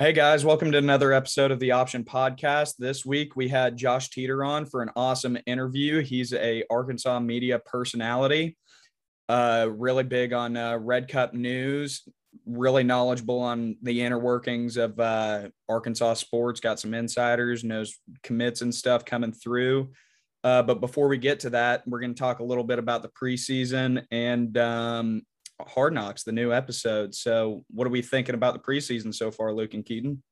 Hey guys, welcome to another episode of the Option Podcast. This week we had Josh Teeter on for an awesome interview. He's a Arkansas media personality, uh, really big on uh, Red Cup news, really knowledgeable on the inner workings of uh, Arkansas sports. Got some insiders, knows commits and stuff coming through. Uh, but before we get to that, we're going to talk a little bit about the preseason and um, Hard Knocks, the new episode. So, what are we thinking about the preseason so far, Luke and Keaton?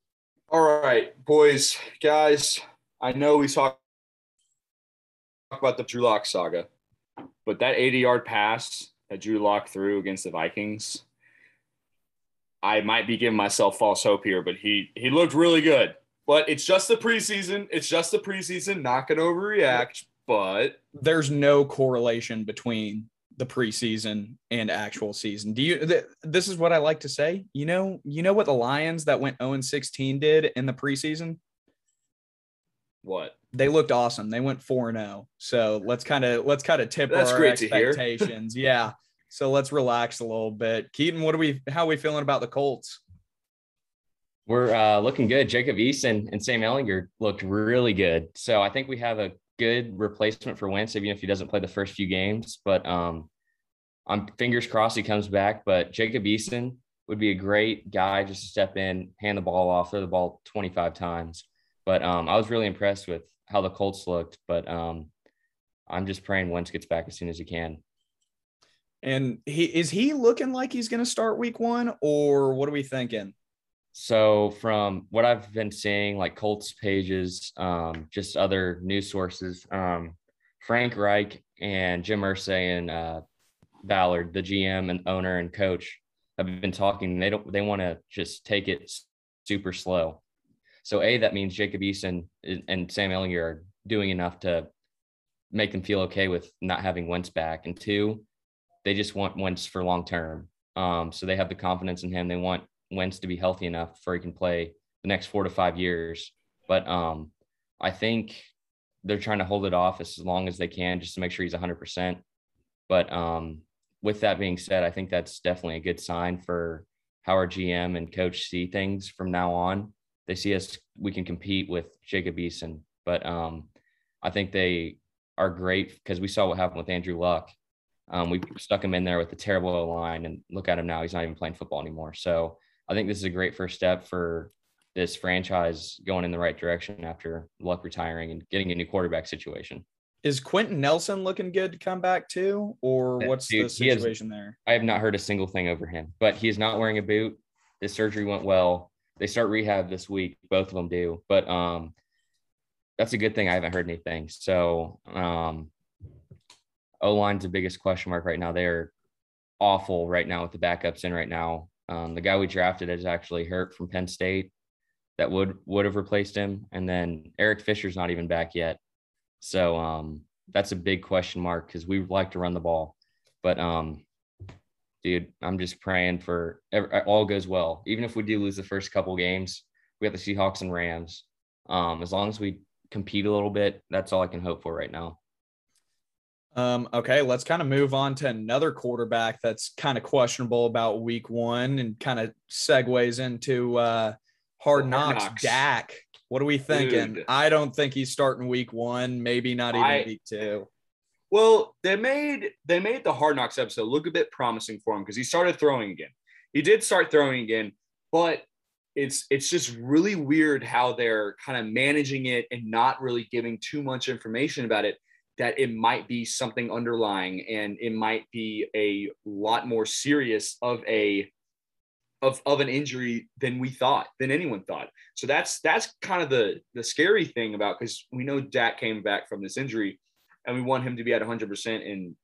All right, boys, guys. I know we talk about the Drew Lock saga, but that 80 yard pass that Drew Lock threw against the Vikings, I might be giving myself false hope here, but he he looked really good. But it's just the preseason. It's just the preseason. Not gonna overreact, but there's no correlation between the preseason and actual season. Do you th- this is what I like to say. You know, you know what the Lions that went 0 16 did in the preseason? What? They looked awesome. They went 4 0. So let's kind of let's kind of tip That's our great to hear. expectations. yeah. So let's relax a little bit. Keaton, what are we how are we feeling about the Colts? We're uh, looking good. Jacob Eason and Sam Ehlinger looked really good. So I think we have a good replacement for Wentz, even if he doesn't play the first few games. But um, I'm fingers crossed he comes back. But Jacob Eason would be a great guy just to step in, hand the ball off, throw the ball 25 times. But um, I was really impressed with how the Colts looked. But um, I'm just praying Wentz gets back as soon as he can. And he is he looking like he's going to start week 1 or what are we thinking? So from what I've been seeing, like Colts pages, um, just other news sources, um, Frank Reich and Jim Irsay and uh, Ballard, the GM and owner and coach, have been talking. They don't. They want to just take it super slow. So a that means Jacob Eason and Sam Ehlinger are doing enough to make them feel okay with not having Wentz back, and two, they just want Wentz for long term. Um, so they have the confidence in him. They want Wentz to be healthy enough for he can play the next four to five years. But um, I think they're trying to hold it off as long as they can just to make sure he's 100%. But um, with that being said, I think that's definitely a good sign for how our GM and coach see things from now on. They see us, we can compete with Jacob Eason. But um, I think they are great because we saw what happened with Andrew Luck. Um, we stuck him in there with the terrible line, and look at him now; he's not even playing football anymore. So I think this is a great first step for this franchise going in the right direction after Luck retiring and getting a new quarterback situation. Is Quenton Nelson looking good to come back too, or what's Dude, the situation there? I have not heard a single thing over him, but he is not wearing a boot. His surgery went well. They start rehab this week. Both of them do, but um, that's a good thing. I haven't heard anything. So um, O line's the biggest question mark right now. They're awful right now with the backups in right now. Um, the guy we drafted is actually hurt from Penn State that would would have replaced him, and then Eric Fisher's not even back yet. So um, that's a big question mark because we like to run the ball, but um, dude, I'm just praying for every, all goes well. Even if we do lose the first couple games, we got the Seahawks and Rams. Um, as long as we compete a little bit, that's all I can hope for right now. Um, okay, let's kind of move on to another quarterback that's kind of questionable about week one and kind of segues into uh, hard, knocks, knocks. Dak. What are we thinking? Dude. I don't think he's starting week one, maybe not even I, week two. Well, they made they made the hard knocks episode look a bit promising for him because he started throwing again. He did start throwing again, but it's it's just really weird how they're kind of managing it and not really giving too much information about it that it might be something underlying and it might be a lot more serious of a of, of an injury than we thought than anyone thought. So that's that's kind of the the scary thing about because we know Dak came back from this injury and we want him to be at 100% and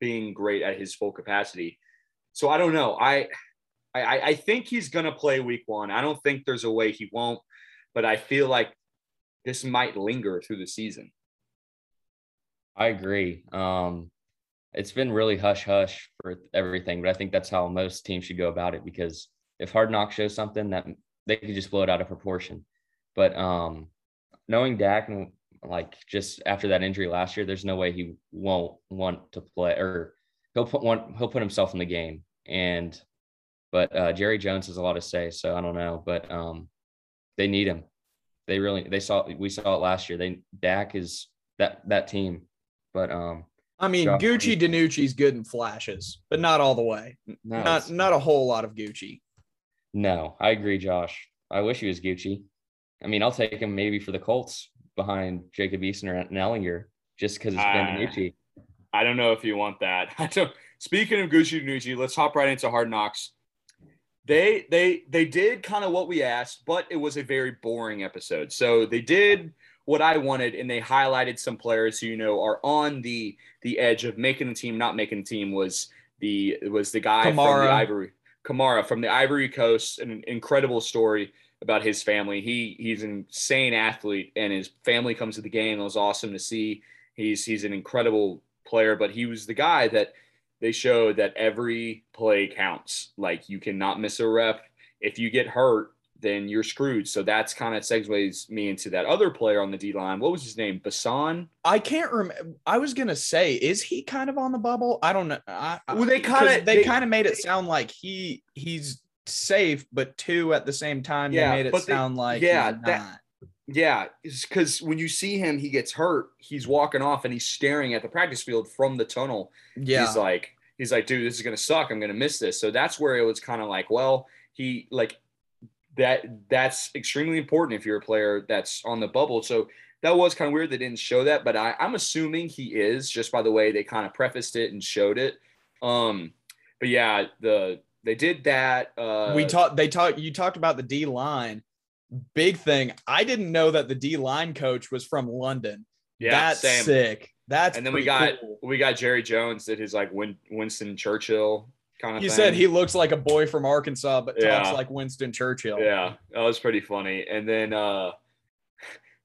being great at his full capacity. So i don't know. I i i think he's gonna play week one. I don't think there's a way he won't but i feel like this might linger through the season. I agree. Um, it's been really hush hush for everything, but I think that's how most teams should go about it because if Hard Knock shows something that they could just blow it out of proportion. But um, knowing Dak and like just after that injury last year, there's no way he won't want to play or he'll put one he'll put himself in the game. And but uh, Jerry Jones has a lot to say, so I don't know. But um, they need him. They really they saw we saw it last year. They Dak is that that team, but um. I mean, Gucci. DiNucci's good in flashes, but not all the way. No, Not not a whole lot of Gucci. No, I agree, Josh. I wish he was Gucci. I mean, I'll take him maybe for the Colts behind Jacob Eason or Nellinger, just because it's Ben. DiNucci. I don't know if you want that. I don't. Speaking of Gucci DiNucci, let's hop right into Hard Knocks. They they they did kind of what we asked, but it was a very boring episode. So they did what I wanted, and they highlighted some players who you know are on the the edge of making the team, not making the team. Was the was the guy from the Ivory Kamara from the Ivory Coast, an incredible story about his family. He he's an insane athlete, and his family comes to the game. It was awesome to see. He's he's an incredible player, but he was the guy that they showed that every play counts. Like you cannot miss a rep. If you get hurt, then you're screwed. So that's kind of segues me into that other player on the D line. What was his name? Basan. I can't remember. I was gonna say, is he kind of on the bubble? I don't know. I, Well, they kinda- they, they- kind of made it sound like he he's safe, but two at the same time. Yeah, they made it but they- sound like yeah, that-. Yeah, because when you see him, he gets hurt. He's walking off and he's staring at the practice field from the tunnel. yeah. He's like, he's like, dude, this is gonna suck. I'm gonna miss this. So that's where it was kind of like, well, he like that. That's extremely important if you're a player that's on the bubble. So that was kind of weird. They didn't show that, but I, I'm assuming he is just by the way they kind of prefaced it and showed it. Um, but yeah, the they did that. Uh, we talked. They talked. You talked about the D line. Big thing. I didn't know that the D line coach was from London. yeah, That's same. sick. That's and then we got cool. we got Jerry Jones that is like Win, Winston Churchill kind of. You thing. said he looks like a boy from Arkansas, but Yeah. talks like Winston Churchill. Yeah, that was pretty funny. And then uh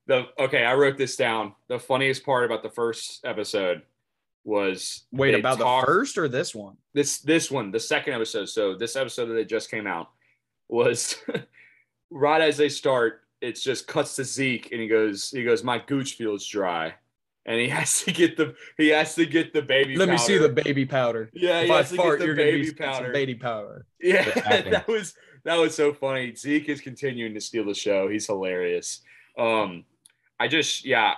the okay, I wrote this down. The funniest part about the first episode was Wait, about talked- the first or this one? this this one, the second episode. So this episode that just came out was right as they start. It's just cuts to Zeke, and he goes, he goes, my gooch feels dry, and he has to get the he has to get the baby. Let me see the baby powder. Yeah, if he I to fart, get you're the gonna be baby powder. baby powder. Yeah, that was that was so funny. Zeke is continuing to steal the show. He's hilarious. Um, I just yeah,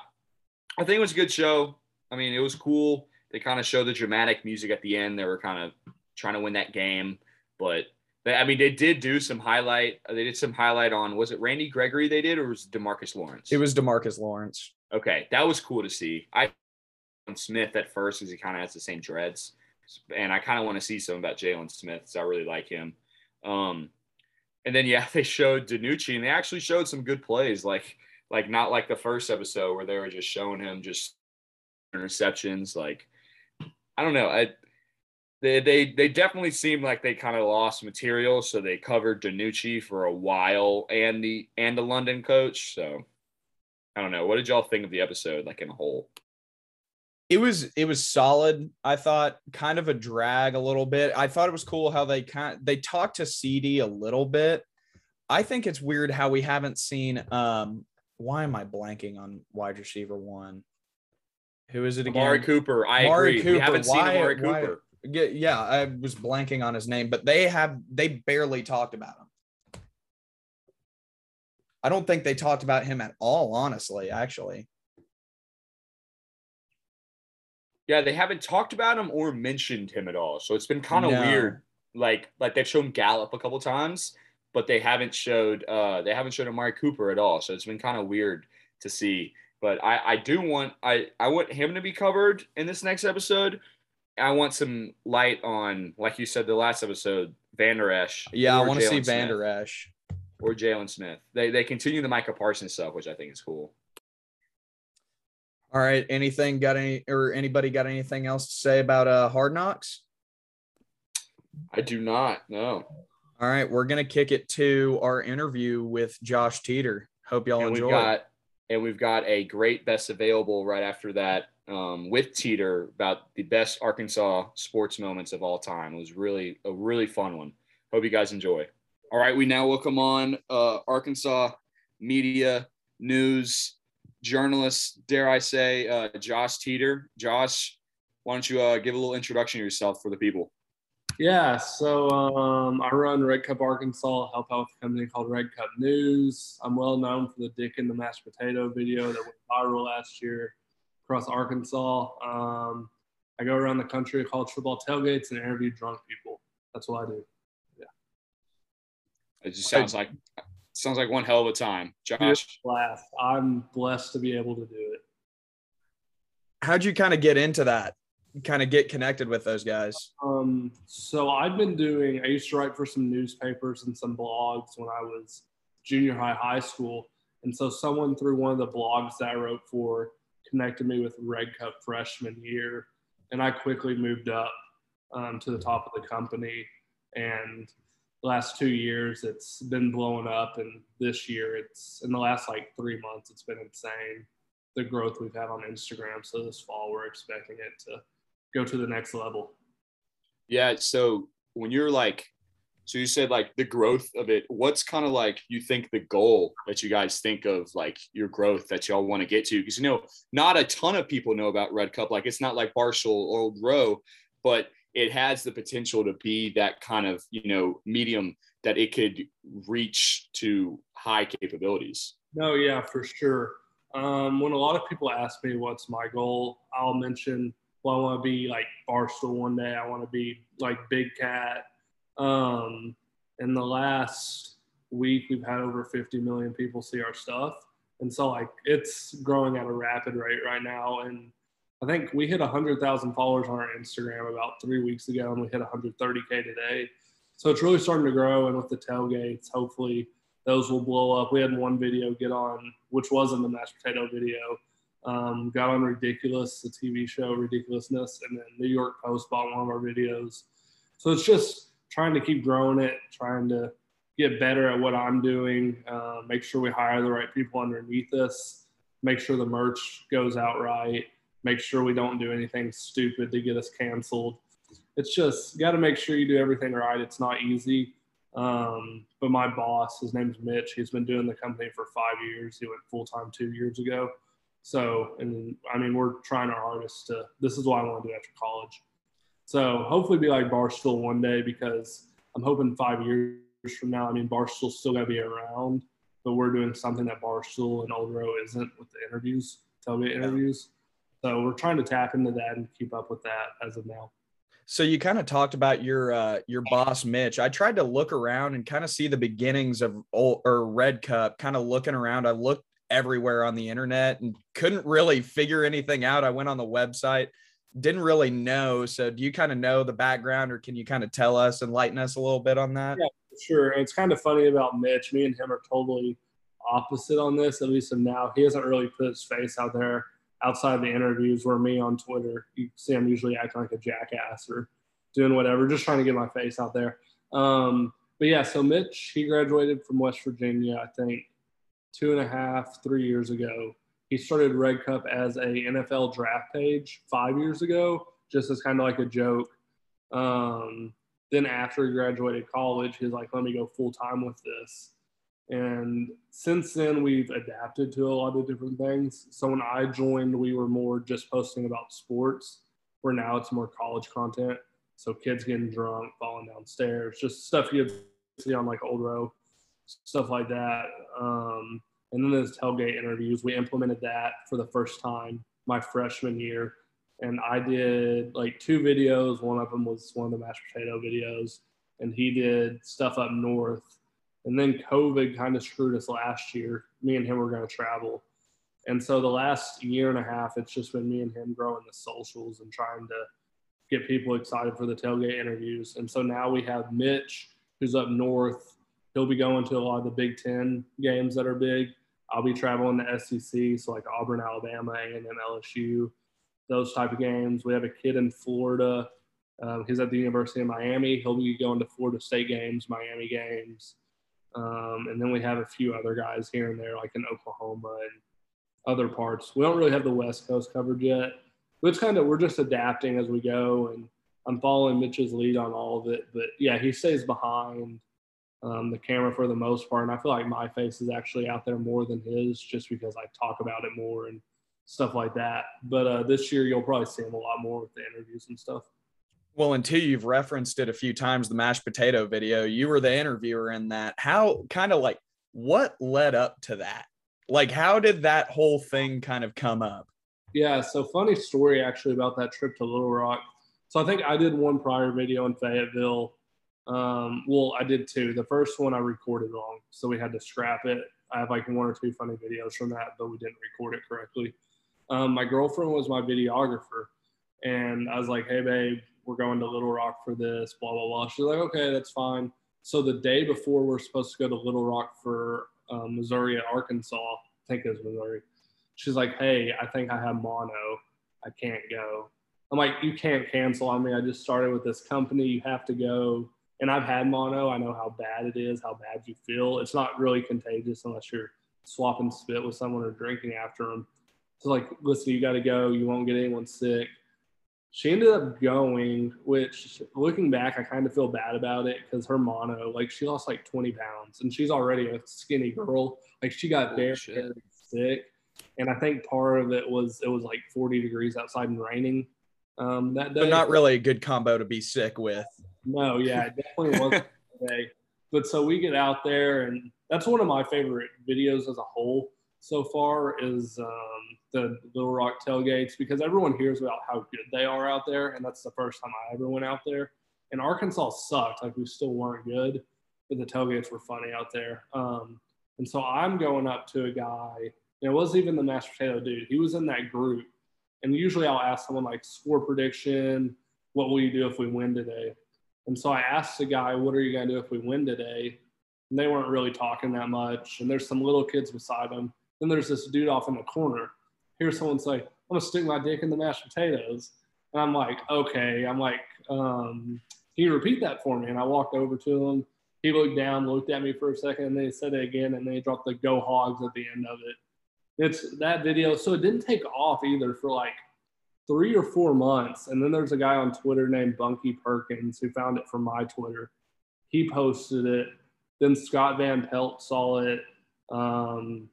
I think it was a good show. I mean, it was cool. They kind of showed the dramatic music at the end. They were kind of trying to win that game, but they, I mean, they did do some highlight. They did some highlight on was it Randy Gregory they did or was it Demarcus Lawrence? It was Demarcus Lawrence. Okay, that was cool to see. I Smith at first because he kind of has the same dreads, and I kind of want to see some about Jaylon Smith. So I really like him. Um, and then yeah, they showed DiNucci, and they actually showed some good plays, like like not like the first episode where they were just showing him just interceptions. Like I don't know, I. They, they, they definitely seemed like they kind of lost material, so they covered DiNucci for a while and the and the London coach. So I don't know. What did y'all think of the episode, like in a whole? It was it was solid. I thought kind of a drag a little bit. I thought it was cool how they kind they talked to CeeDee a little bit. I think it's weird how we haven't seen um why am I blanking on wide receiver one? Who is it again? Amari Cooper. I Amari agree. We haven't seen why- Amari Cooper. Yeah, yeah, I was blanking on his name, but they have they barely talked about him. I don't think they talked about him at all, honestly, actually. Yeah, they haven't talked about him or mentioned him at all. So it's been kind of No. weird. Like like they've shown Gallup a couple times, but they haven't showed uh they haven't showed Amari Cooper at all. So it's been kind of weird to see. But I I do want I I want him to be covered in this next episode. I want some light on, like you said, the last episode, Vander Esch. Yeah, I want to see Jalen Van Smith. Der Esch. Or Jaylon Smith. They they continue the Micah Parsons stuff, which I think is cool. All right. Anything got any or anybody got anything else to say about uh hard knocks? I do not know. All right, we're gonna kick it to our interview with Josh Teeter. Hope y'all and we've enjoy. got and we've got a great best available right after that um, with Teeter about the best Arkansas sports moments of all time. It was really a really fun one. Hope you guys enjoy. All right, we now welcome on uh, Arkansas media news journalist, dare I say, uh, Josh Teeter. Josh, why don't you uh, give a little introduction of yourself for the people? Yeah, so um, I run Red Cup Arkansas, help out with a company called Red Cup News. I'm well known for the Dick and the Mashed Potato video that went viral last year across Arkansas. Um, I go around the country college football tailgates and interview drunk people. That's what I do. Yeah. It just sounds like sounds like one hell of a time, Josh. Blast. I'm blessed to be able to do it. How'd you kind of get into that? Kind of get connected with those guys? Um, so I've been doing. I used to write for some newspapers and some blogs when I was junior high, high school, and so someone through one of the blogs that I wrote for connected me with Red Cup freshman year, and I quickly moved up um, to the top of the company. And the last two years, it's been blowing up, and this year, it's in the last like three months, it's been insane. The growth we've had on Instagram. So this fall, we're expecting it to go to the next level. Yeah. So when you're like so you said like the growth of it. What's kind of like you think the goal that you guys think of like your growth that y'all want to get to? Because you know, not a ton of people know about Red Cup. Like it's not like Barstool or Old Row, but it has the potential to be that kind of you know medium that it could reach to high capabilities. No, yeah, for sure. Um, when a lot of people ask me what's my goal, I'll mention, well, I want to be like Barstool one day. I want to be like Big Cat. Um, in the last week, we've had over 50 million people see our stuff. And so, like, it's growing at a rapid rate right now. And I think we hit 100,000 followers on our Instagram about three weeks ago, and we hit 130K today. So it's really starting to grow. And with the tailgates, hopefully those will blow up. We had one video get on, which wasn't the mashed potato video, um, got on Ridiculous, the TV show Ridiculousness, and then New York Post bought one of our videos. So it's just trying to keep growing it, trying to get better at what I'm doing, uh, make sure we hire the right people underneath us, make sure the merch goes out right, make sure we don't do anything stupid to get us canceled. It's just got to make sure you do everything right. It's not easy. Um, but my boss, his name's Mitch. He's been doing the company for five years. He went full time two years ago. So, and I mean, we're trying our hardest to. This is what I want to do after college. So hopefully be like Barstool one day because I'm hoping five years from now, I mean, Barstool's still got to be around, but we're doing something that Barstool and Old Row isn't with the interviews, tailgate interviews. So we're trying to tap into that and keep up with that as of now. So you kind of talked about your uh, your boss Mitch. I tried to look around and kind of see the beginnings of old, or Red Cup. Kind of looking around, I looked everywhere on the internet and couldn't really figure anything out. I went on the website didn't really know. So do you kind of know the background or can you kind of tell us, enlighten us a little bit on that? Yeah, sure. It's kind of funny about Mitch. Me and him are totally opposite on this, at least now. He hasn't really put his face out there outside the interviews where me on Twitter, you see I'm usually acting like a jackass or doing whatever, just trying to get my face out there. Um, but yeah, so Mitch, he graduated from West Virginia, I think two and a half, three years ago he started Red Cup as a NFL draft page five years ago, just as kind of like a joke. Um, then after he graduated college, he's like, let me go full time with this. And since then, we've adapted to a lot of different things. So when I joined, we were more just posting about sports, where now it's more college content. So kids getting drunk, falling downstairs, just stuff you see on like Old Row, stuff like that. Um, and then there's tailgate interviews. We implemented that for the first time my freshman year. And I did like two videos. One of them was one of the mashed potato videos. And he did stuff up north. And then COVID kind of screwed us last year. Me and him were going to travel. And so the last year and a half, it's just been me and him growing the socials and trying to get people excited for the tailgate interviews. And so now we have Mitch, who's up north. He'll be going to a lot of the Big Ten games that are big. I'll be traveling to SEC, so like Auburn, Alabama, then LSU, those type of games. We have a kid in Florida. Um, he's at the University of Miami. He'll be going to Florida State games, Miami games. Um, and then we have a few other guys here and there, like in Oklahoma and other parts. We don't really have the West Coast covered yet. It's kind of, we're just adapting as we go. And I'm following Mitch's lead on all of it. But yeah, he stays behind um, the camera for the most part. And I feel like my face is actually out there more than his just because I talk about it more and stuff like that. But uh, this year, you'll probably see him a lot more with the interviews and stuff. Well, until you've referenced it a few times, the mashed potato video, you were the interviewer in that. How kind of like what led up to that? Like, how did that whole thing kind of come up? Yeah, so funny story actually about that trip to Little Rock. So I think I did one prior video in Fayetteville. Um, well, I did two. The first one I recorded wrong, so we had to scrap it. I have like one or two funny videos from that, but we didn't record it correctly. Um, my girlfriend was my videographer, and I was like, "Hey, babe, we're going to Little Rock for this." Blah blah blah. She's like, "Okay, that's fine." So the day before we're supposed to go to Little Rock for um, Missouri and Arkansas, I think it was Missouri. She's like, "Hey, I think I have mono. I can't go." I'm like, "You can't cancel on me. I just started with this company. You have to go." And I've had mono. I know how bad it is, how bad you feel. It's not really contagious unless you're swapping spit with someone or drinking after them. So like, listen, you got to go. You won't get anyone sick. She ended up going, which looking back, I kind of feel bad about it because her mono, like she lost like 20 pounds and she's already a skinny girl. Like she got very, very sick. And I think part of it was it was like 40 degrees outside and raining um, that day. But not really a good combo to be sick with. No, yeah, it definitely wasn't today. But so we get out there, and that's one of my favorite videos as a whole so far is um, the Little Rock tailgates because everyone hears about how good they are out there, and that's the first time I ever went out there. And Arkansas sucked; like we still weren't good, but the tailgates were funny out there. Um, and so I'm going up to a guy. And it wasn't even the mashed potato dude. He was in that group. And usually I'll ask someone like score prediction, what will you do if we win today? And so I asked the guy, what are you going to do if we win today? And they weren't really talking that much. And there's some little kids beside them. Then there's this dude off in the corner. Here's someone say, I'm to stick my dick in the mashed potatoes. And I'm like, okay. I'm like, um, can you repeat that for me? And I walked over to him. He looked down, looked at me for a second, and then he said it again, and then he dropped the go hogs at the end of it. It's that video. So it didn't take off either for like three or four months. And then there's a guy on Twitter named Bunky Perkins who found it from my Twitter. He posted it. Then Scott Van Pelt saw it. Um,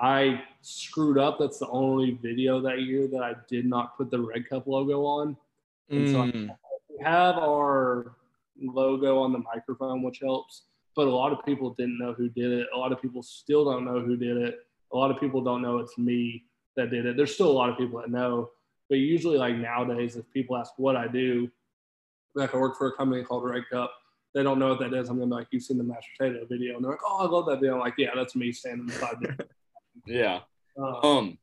I screwed up. That's the only video that year that I did not put the Red Cup logo on. And Mm. so we have our logo on the microphone, which helps. But a lot of people didn't know who did it. A lot of people still don't know who did it. A lot of people don't know it's me that did it. There's still a lot of people that know. But usually, like nowadays, if people ask what I do, like I work for a company called Red Cup, they don't know what that is. I'm gonna be like, you've seen the mashed potato video, and they're like, oh, I love that video. I'm like, yeah, that's me standing beside you. Yeah. Uh, Um.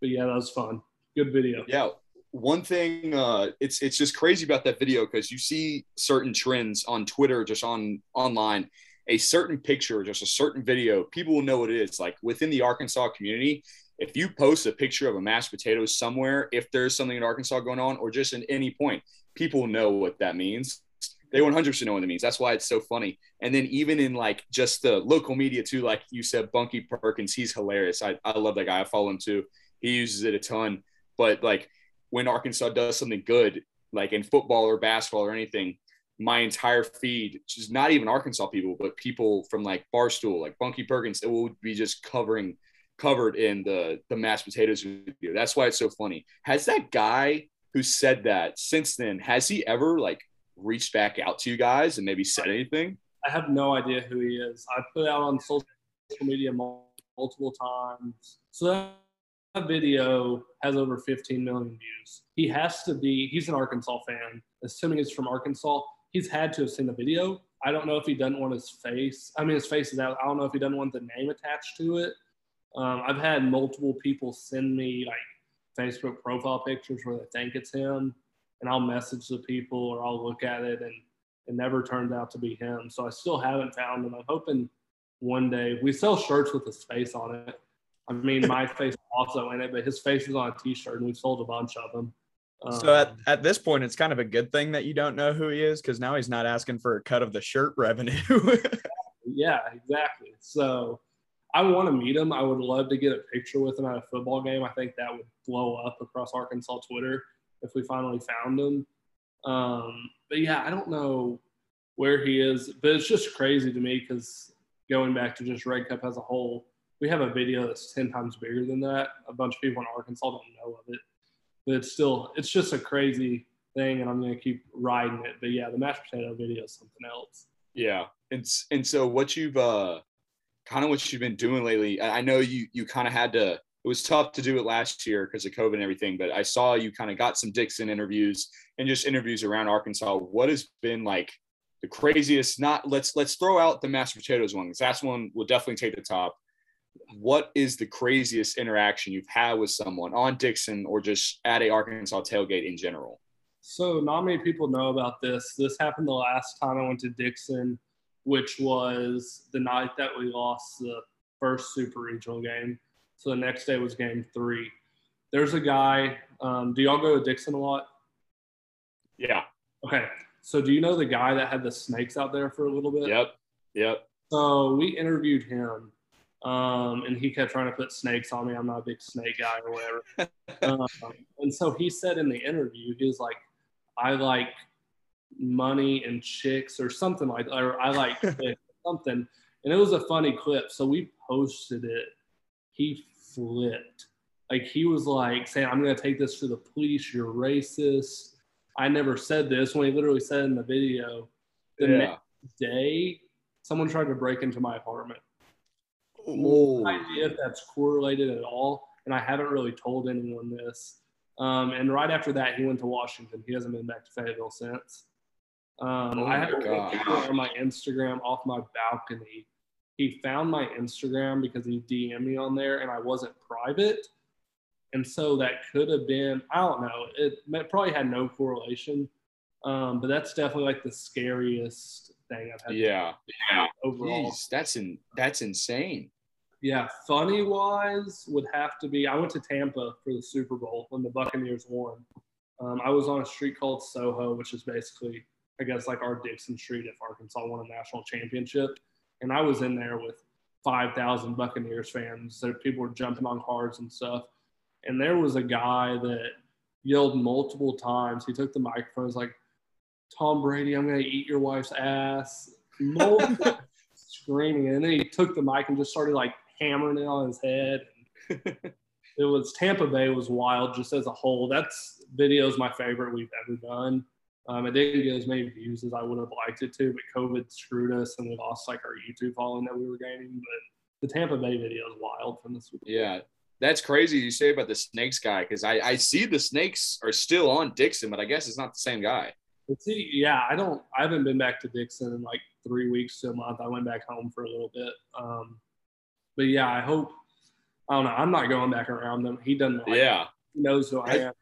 but yeah, that was fun. Good video. Yeah. One thing, uh, it's it's just crazy about that video because you see certain trends on Twitter, just on online, a certain picture, just a certain video, people will know what it is. Like within the Arkansas community, if you post a picture of a mashed potato somewhere, if there's something in Arkansas going on, or just at any point, people know what that means. They 100% know what it means. That's why it's so funny. And then even in like just the local media too, like you said, Bunky Perkins, he's hilarious. I, I love that guy. I follow him too. He uses it a ton. But like when Arkansas does something good, like in football or basketball or anything, my entire feed, just not even Arkansas people, but people from like Barstool, like Bunky Perkins, it will be just covering covered in the the mashed potatoes video. That's why it's so funny. Has that guy who said that since then, has he ever like reached back out to you guys and maybe said anything? I have no idea who he is. I put out on social media multiple times. So that, video has over 15 million views. He has to be, he's an Arkansas fan. Assuming it's from Arkansas, he's had to have seen the video. I don't know if he doesn't want his face. I mean, his face is out. I don't know if he doesn't want the name attached to it. Um, I've had multiple people send me like Facebook profile pictures where they think it's him, and I'll message the people or I'll look at it, and it never turned out to be him. So I still haven't found him. I'm hoping one day we sell shirts with his face on it. I mean, my face also in it, but his face is on a T-shirt, and we've sold a bunch of them. So at, Um, at this point, it's kind of a good thing that you don't know who he is because now he's not asking for a cut of the shirt revenue. Yeah, exactly. So I want to meet him. I would love to get a picture with him at a football game. I think that would blow up across Arkansas Twitter if we finally found him. Um, but yeah, I don't know where he is, but it's just crazy to me because going back to just Red Cup as a whole, we have a video that's 10 times bigger than that. A bunch of people in Arkansas don't know of it, but it's still, it's just a crazy thing, and I'm gonna keep riding it. But yeah, the mashed potato video is something else. Yeah, and and so what you've uh, kind of what you've been doing lately. I know you you kind of had to. It was tough to do it last year because of COVID and everything, but I saw you kind of got some Dickson interviews and just interviews around Arkansas. What has been like the craziest? Not let's let's throw out the mashed potatoes one because that's one will definitely take the top. What is the craziest interaction you've had with someone on Dickson or just at a Arkansas tailgate in general? So not many people know about this. This happened the last time I went to Dickson, which was the night that we lost the first super regional game. So the next day was game three. There's a guy. Um, do y'all go to Dickson a lot? Yeah. Okay. So do you know the guy that had the snakes out there for a little bit? Yep. Yep. So we interviewed him, um, and he kept trying to put snakes on me. I'm not a big snake guy or whatever. um, and so he said in the interview, he was like, "I like money and chicks or something like, or I like chicks," something." And it was a funny clip. So we posted it. He flipped. Like he was like saying, "I'm going to take this to the police. You're racist." I never said this when he literally said in the video. The Yeah. next day, someone tried to break into my apartment. No idea if that's correlated at all, and I haven't really told anyone this. Um, and right after that, he went to Washington. He hasn't been back to Fayetteville since. Um, Oh I have a picture on my Instagram off my balcony. He found my Instagram because he DM'd me on there, and I wasn't private. And so that could have been, I don't know, it may- probably had no correlation. Um, but that's definitely like the scariest thing I've had Yeah. Yeah. overall. Jeez, that's in that's insane. Yeah, funny wise would have to be. I went to Tampa for the Super Bowl when the Buccaneers won. Um, I was on a street called Soho, which is basically, I guess, like our Dickson Street if Arkansas won a national championship. And I was in there with 5,000 Buccaneers fans. So people were jumping on cars and stuff. And there was a guy that yelled multiple times. He took the microphone, was like, Tom Brady, I'm going to eat your wife's ass. Multiple screaming. And then he took the mic and just started like hammering it on his head. it was Tampa Bay was wild just as a whole. That's video is my favorite we've ever done. Um, it didn't get as many views as I would have liked it to, but COVID screwed us and we lost like our YouTube following that we were gaining. But the Tampa Bay video is wild from this. week. Yeah. That's crazy you say about the snakes guy because I, I see the snakes are still on Dickson, but I guess it's not the same guy. See, yeah, I don't. I haven't been back to Dickson in like three weeks to a month. I went back home for a little bit. Um, but yeah, I hope. I don't know. I'm not going back around them. He doesn't. Like Yeah. He knows who I am.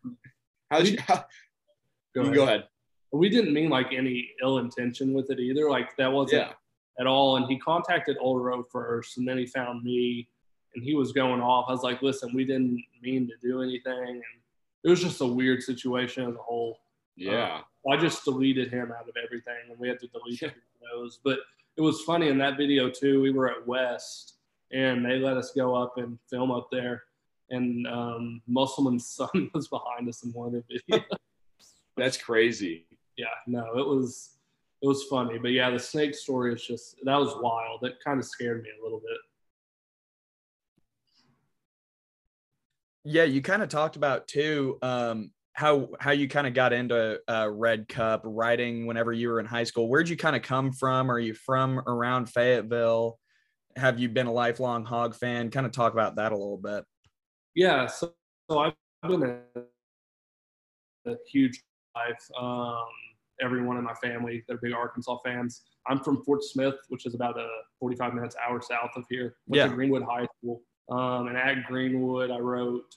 How'd you, how, Go you ahead. go ahead. We didn't mean like any ill intention with it either. Like that wasn't Yeah. at all. And he contacted Old Row first, and then he found me, and he was going off. I was like, "Listen, we didn't mean to do anything," and it was just a weird situation as a whole. Yeah. I just deleted him out of everything, and we had to delete the videos. But it was funny in that video too. We were at West, and they let us go up and film up there. And um, Musselman's son was behind us in one of the videos. That's crazy. Yeah, no, it was it was funny, but yeah, the snake story is just that was wild. It kind of scared me a little bit. Yeah, you kind of talked about too um, how how you kind of got into uh, Red Cup riding whenever you were in high school. Where'd you kind of come from? Are you from around Fayetteville? Have you been a lifelong hog fan? Kind of talk about that a little bit. Yeah, so, so I've been a, a huge. Um, everyone in my family, they're big Arkansas fans. I'm from Fort Smith, which is about a 45 minutes hour south of here. Went Yeah. to Greenwood High School. Um, and at Greenwood, I wrote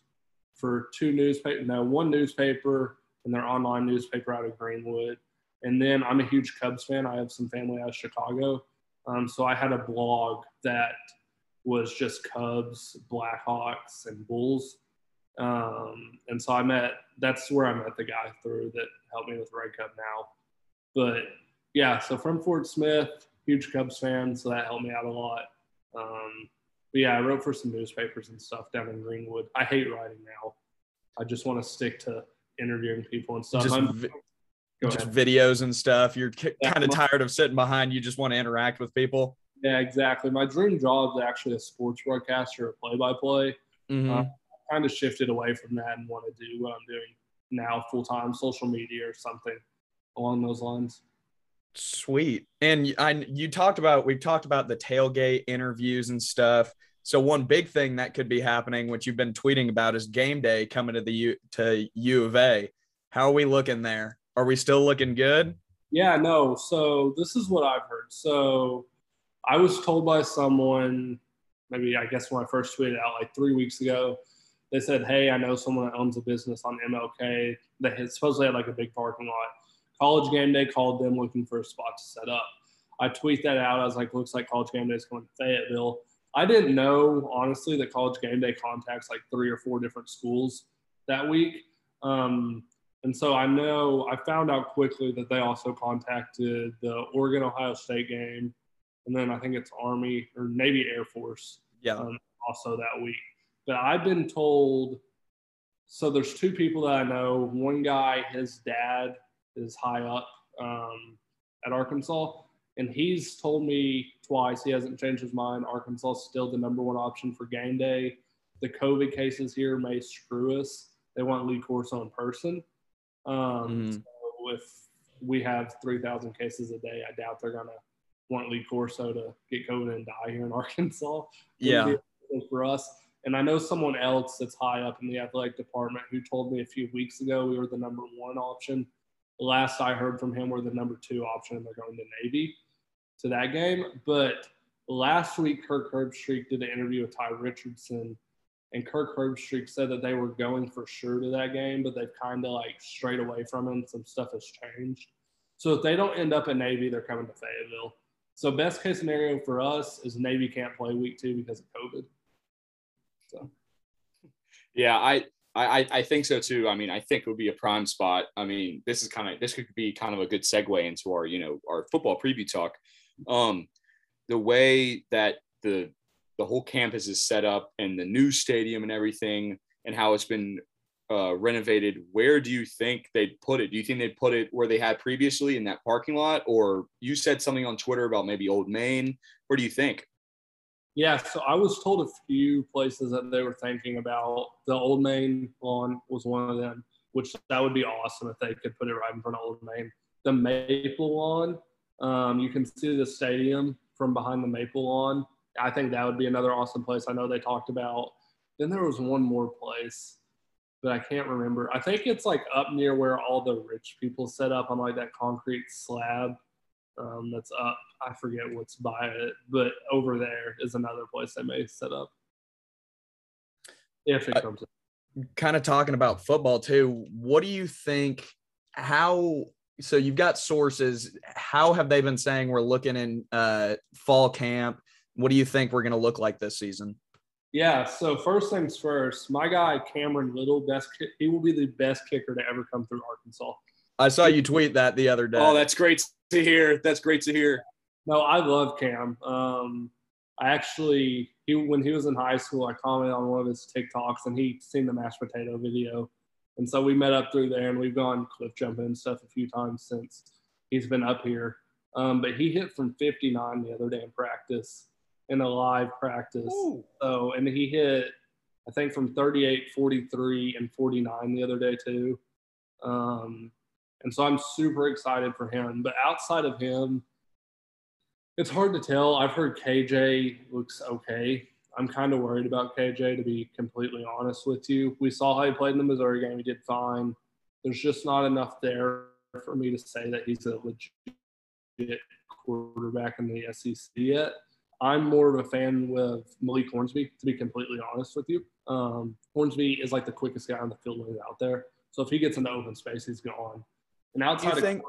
for two newspaper, no, one newspaper and their online newspaper out of Greenwood. And then I'm a huge Cubs fan. I have some family out of Chicago. Um, so I had a blog that was just Cubs, Blackhawks, and Bulls. Um, and so I met, that's where I met the guy through that helped me with Red Cup now. But yeah, so from Fort Smith, huge Cubs fan, so that helped me out a lot. Um, but yeah, I wrote for some newspapers and stuff down in Greenwood. I hate writing now. I just want to stick to interviewing people and stuff. Just, vi- just videos and stuff. You're kind of tired of sitting behind. You just want to interact with people. Yeah, exactly. My dream job is actually a sports broadcaster, a play-by-play. Mhm. Uh, kind of shifted away from that and want to do what I'm doing now full time, social media or something along those lines. Sweet. And I you talked about we've talked about the tailgate interviews and stuff. So one big thing that could be happening, which you've been tweeting about, is game day coming to the U to U of A. How are we looking there? Are we still looking good? Yeah, no. So this is what I've heard. So I was told by someone, maybe I guess when I first tweeted out like three weeks ago, they said, "Hey, I know someone that owns a business on MLK They had supposedly had like a big parking lot. College Game Day called them looking for a spot to set up. I tweet that out. I was like, looks like College Game Day is going to Fayetteville. I didn't know honestly that College Game Day contacts like three or four different schools that week. Um, and so I know I found out quickly that they also contacted the Oregon Ohio State game, and then I think it's Army or Navy Air Force. Yeah. Um, also that week. But I've been told so there's two people that I know. One guy, his dad is high up um, at Arkansas, and he's told me twice he hasn't changed his mind. Arkansas is still the number one option for game day. The COVID cases here may screw us. They want Lee Corso in person. Um, Mhm. So if we have 3,000 cases a day, I doubt they're going to want Lee Corso to get COVID and die here in Arkansas. Yeah. Wouldn't be a thing for us. And I know someone else that's high up in the athletic department who told me a few weeks ago we were the number one option. Last I heard from him, we're the number two option, and they're going to Navy to that game. But last week, Kirk Herbstreit did an interview with Ty Richardson, and Kirk Herbstreit said that they were going for sure to that game, but they've kind of like strayed away from it. Some stuff has changed. So if they don't end up at Navy, they're coming to Fayetteville. So best case scenario for us is Navy can't play week two because of COVID. So Yeah, I, I I think so too. I mean, I think it would be a prime spot. I mean, this is kind of this could be kind of a good segue into our you know our football preview talk. Um, the way that the the whole campus is set up and the new stadium and everything and how it's been uh, renovated. Where do you think they'd put it? Do you think they'd put it where they had previously in that parking lot, or you said something on Twitter about maybe Old Main? Where do you think? Yeah, so I was told a few places that they were thinking about. The Old Main lawn was one of them, which that would be awesome if they could put it right in front of Old Main. The Maple lawn, um, you can see the stadium from behind the Maple lawn. I think that would be another awesome place. I know they talked about. Then there was one more place, but I can't remember. I think it's like up near where all the rich people set up on like that concrete slab um, that's up. I forget what's by it, but over there is another place they may set up if it I- comes. kind of talking about football too what do you think how so you've got sources how have they been saying we're looking in uh fall camp what do you think we're going to look like this season Yeah. So first things first, my guy Cameron Little, best he will be the best kicker to ever come through Arkansas. I saw you tweet that the other day Oh, that's great to hear. That's great to hear. No, I love Cam. Um, I actually, he when he was in high school, I commented on one of his TikToks, and he'd seen the mashed potato video, and so we met up through there, and we've gone cliff jumping and stuff a few times since he's been up here. Um, but he hit from 59 the other day in practice, in a live practice. So, and he hit, I think, from 38, 43, and 49 the other day too. Um, and so I'm super excited for him. But outside of him, it's hard to tell. I've heard KJ looks okay. I'm kind of worried about KJ, to be completely honest with you. We saw how he played in the Missouri game. He did fine. There's just not enough there for me to say that he's a legit quarterback in the SEC yet. I'm more of a fan with Malik Hornsby, to be completely honest with you. Um, Hornsby is like the quickest guy on the field out there. So if he gets into open space, he's gone. And do you think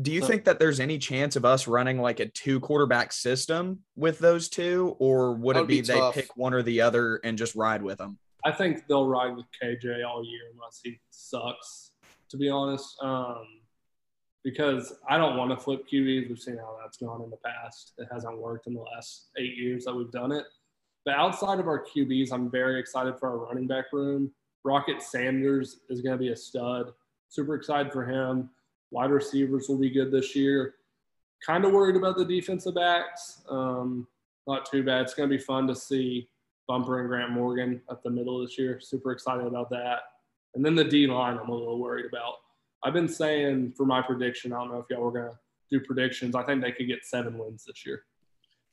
do you So- think that there's any chance of us running like a two quarterback system with those two or would it be, be they pick one or the other and just ride with them I think they'll ride with KJ all year unless he sucks, to be honest. Um, because I don't want to flip QBs. We've seen how that's gone in the past. It hasn't worked in the last eight years that we've done it. But outside of our QBs, I'm very excited for our running back room. Rocket Sanders is going to be a stud. Super excited for him. Wide receivers will be good this year. Kind of worried about the defensive backs. Um, not too bad. It's going to be fun to see Bumper and Grant Morgan up the middle this year. Super excited about that. And then the D line, I'm a little worried about. I've been saying for my prediction, I don't know if y'all were gonna do predictions. I think they could get seven wins this year.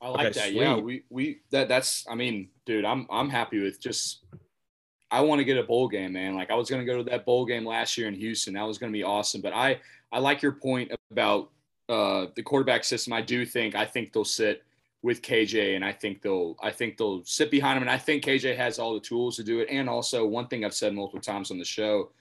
I like Okay, that. Yeah, we we that that's. I mean, dude, I'm I'm happy with just. I want to get a bowl game, man. Like I was gonna go to that bowl game last year in Houston. That was gonna be awesome. But I I like your point about uh, the quarterback system. I do think I think they'll sit with KJ, and I think they'll I think they'll sit behind him, and I think KJ has all the tools to do it. And also, one thing I've said multiple times on the show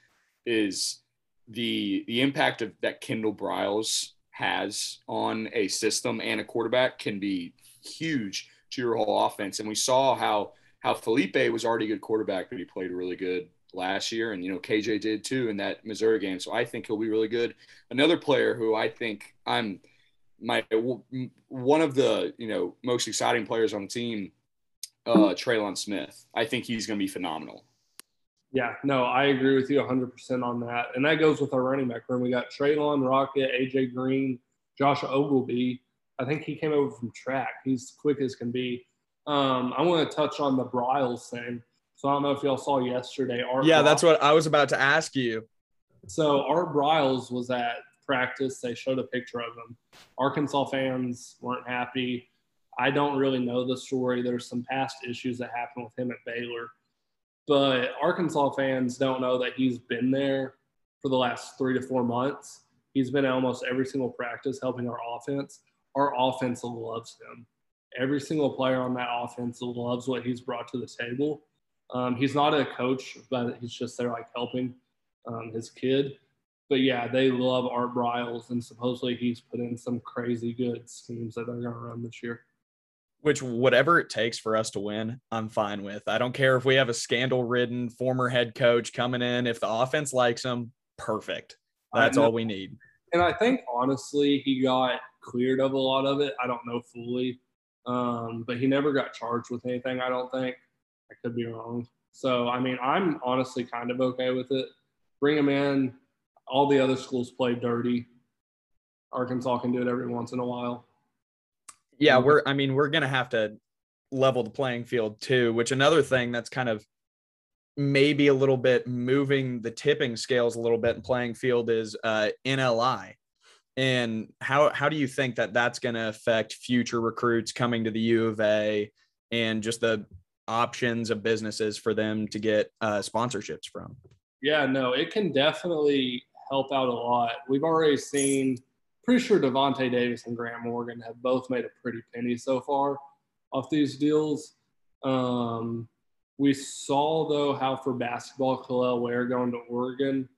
is the the impact of that Kendal Briles has on a system and a quarterback can be huge to your whole offense. And we saw how how Feleipe was already a good quarterback, but he played really good last year, and you know KJ did too in that Missouri game. So I think he'll be really good. Another player who I think I'm my one of the you know most exciting players on the team, uh, Trelon Smith. I think he's going to be phenomenal. Yeah, no, I agree with you 100% on that. And that goes with our running back room. We got Trelon Rocket, AJ Green, Josh Ogleby. I think he came over from track. He's quick as can be. Um, I want to touch on the Briles thing. So I don't know if y'all saw yesterday. Art Yeah, that's what I was about to ask you. So Art Briles was at practice. They showed a picture of him. Arkansas fans weren't happy. I don't really know the story. There's some past issues that happened with him at Baylor. But Arkansas fans don't know that he's been there for the last three to four months. He's been at almost every single practice helping our offense. Our offense loves him. Every single player on that offense loves what he's brought to the table. Um, he's not a coach, but he's just there like helping um, his kid. But yeah, they love Art Briles, and supposedly he's put in some crazy good schemes that they're going to run this year. Which whatever it takes for us to win, I'm fine with. I don't care if we have a scandal-ridden former head coach coming in. If the offense likes him, perfect. That's all we need. And I think honestly, he got cleared of a lot of it. I don't know fully, um, but he never got charged with anything. I don't think. I could be wrong. So I mean, I'm honestly kind of okay with it. Bring him in. All the other schools play dirty. Arkansas can do it every once in a while. Yeah, Mhm. we're I mean, we're gonna have to level the playing field too, which another thing that's kind of maybe a little bit moving the tipping scales a little bit in playing field is uh NLI. And how how do you think that that's going to affect future recruits coming to the U of A and just the options of businesses for them to get uh, sponsorships from? Yeah, no, it can definitely help out a lot. We've already seen, pretty sure Davonte Davis and Grant Morgan have both made a pretty penny so far off these deals. Um, we saw, though, how for basketball, Kel'el Ware going to Oregon,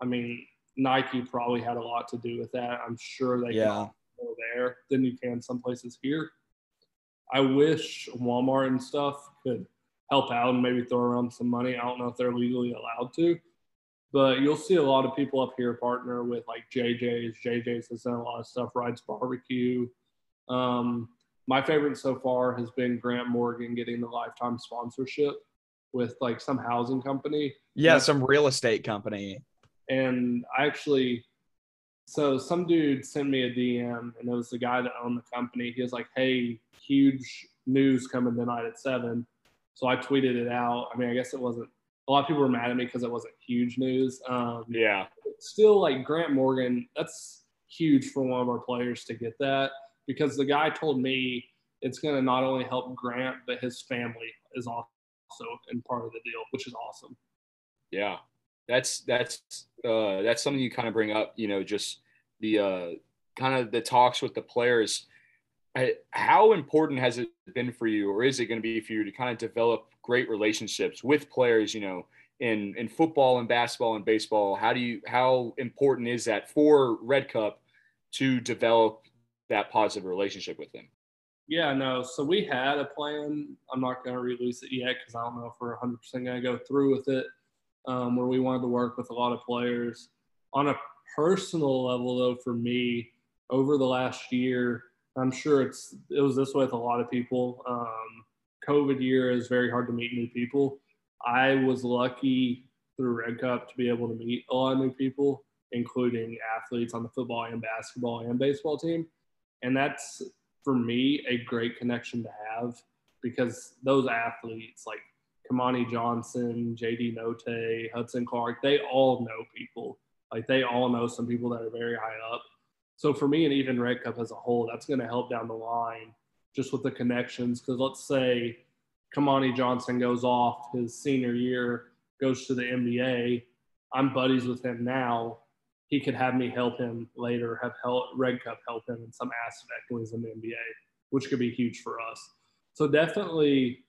I mean, Nike probably had a lot to do with that. I'm sure they Yeah. can there than you can some places here. I wish Walmart and stuff could help out and maybe throw around some money. I don't know if they're legally allowed to, but you'll see a lot of people up here partner with like JJ's. JJ's has done a lot of stuff, Wright's Barbecue. Um, my favorite so far has been Grant Morgan getting the lifetime sponsorship with like some housing company. Yeah, Yeah. some real estate company. And I actually, so some dude sent me a DM, and it was the guy that owned the company. He was like, "Hey, huge news coming tonight at 7. So I tweeted it out. I mean, I guess it wasn't. A lot of people were mad at me because it wasn't huge news. Um, Yeah. still, like Grant Morgan, that's huge for one of our players to get that because the guy told me it's going to not only help Grant, but his family is also in part of the deal, which is awesome. Yeah, that's that's uh, that's something you kind of bring up. You know, just the uh, kind of the talks with the players. How important has it been for you, or is it going to be for you to kind of develop great relationships with players? You know, in in football and basketball and baseball. How do you how important is that for Red Cup to develop that positive relationship with them? Yeah, no. So we had a plan. I'm not going to release it yet because I don't know if we're 100% going to go through with it. Um, where we wanted to work with a lot of players. On a personal level, though, for me, over the last year, I'm sure it's it was this way with a lot of people. Um, COVID year is very hard to meet new people. I was lucky through Red Cup to be able to meet a lot of new people, including athletes on the football and basketball and baseball team. And that's for me a great connection to have because those athletes, like Kamani Johnson, JD Notae, Hudson Clark, they all know people. Like they all know some people that are very high up. So for me and even Red Cup as a whole, that's going to help down the line just with the connections. Because let's say Kamani Johnson goes off his senior year, goes to the NBA. I'm buddies with him now. He could have me help him later, have help, Red Cup help him in some aspect when he's in the NBA, which could be huge for us. So definitely,